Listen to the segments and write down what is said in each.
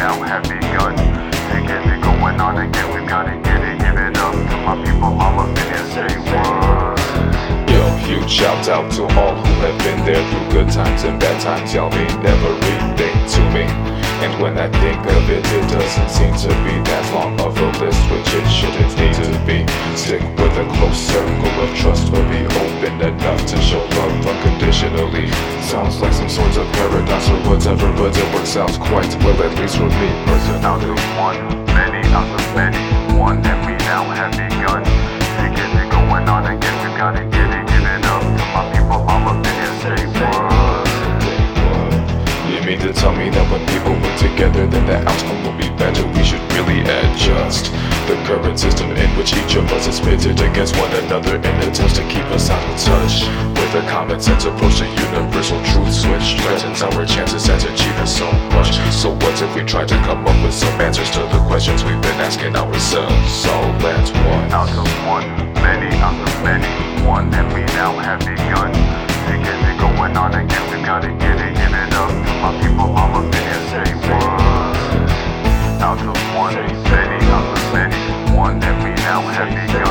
now have begun to get it going on again. We gotta get it, give it up to my people all up. Say what? Yo, huge shout out to all who have been there through good times and bad times. Y'all mean everything to me. And when I think of it, it doesn't seem to be that long of a list, which it shouldn't need to be. Stick with a close circle of trust, Sounds like some sort of paradox or whatever, but it works out quite well, at least for me personally. One, many out of many, one that we now have begun to get it going on again. We gotta get it, give it up my people all up in here. Say what? You mean to tell me that when people work together, then the outcome will be better? We should really adjust the current system in which each of us is pitted against one another in attempts to keep us out of touch. With a common sense approach to universal truths, which threatens our chances at achieving so much. So what if we try to come up with some answers to the questions we've been asking ourselves? So let's one. Out of one, many out of many, one that we now have begun to get it going on again. We gotta get it, give it up my people all up in here. Say what? Out of one, many out of many, one that we now have begun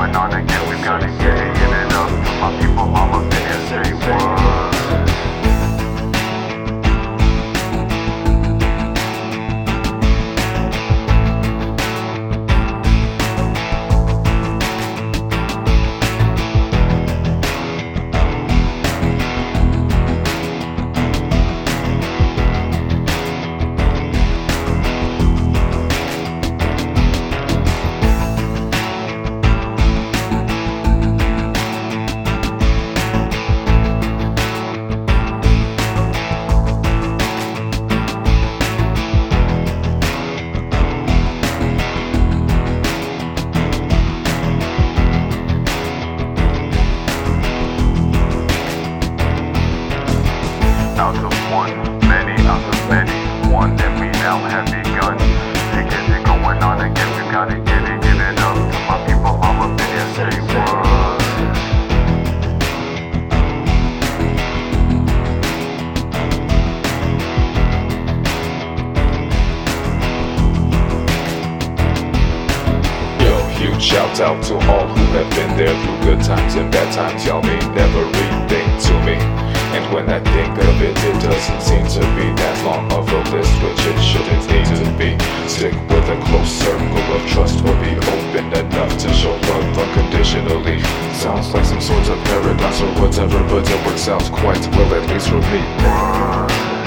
going on one, many out of many, one that we now have begun to get it going on again. We gotta get it, give it up to my people all up in here. Say what? Yo, huge shout out to all who have been there through good times and bad times. Y'all mean everything to me. And when I think of it, it doesn't seem to be that long of a list, which it shouldn't need to be. Stick with a close circle of trust, but be open enough to show love unconditionally. Sounds like some sort of paradox or whatever, but it works out quite well, at least for me.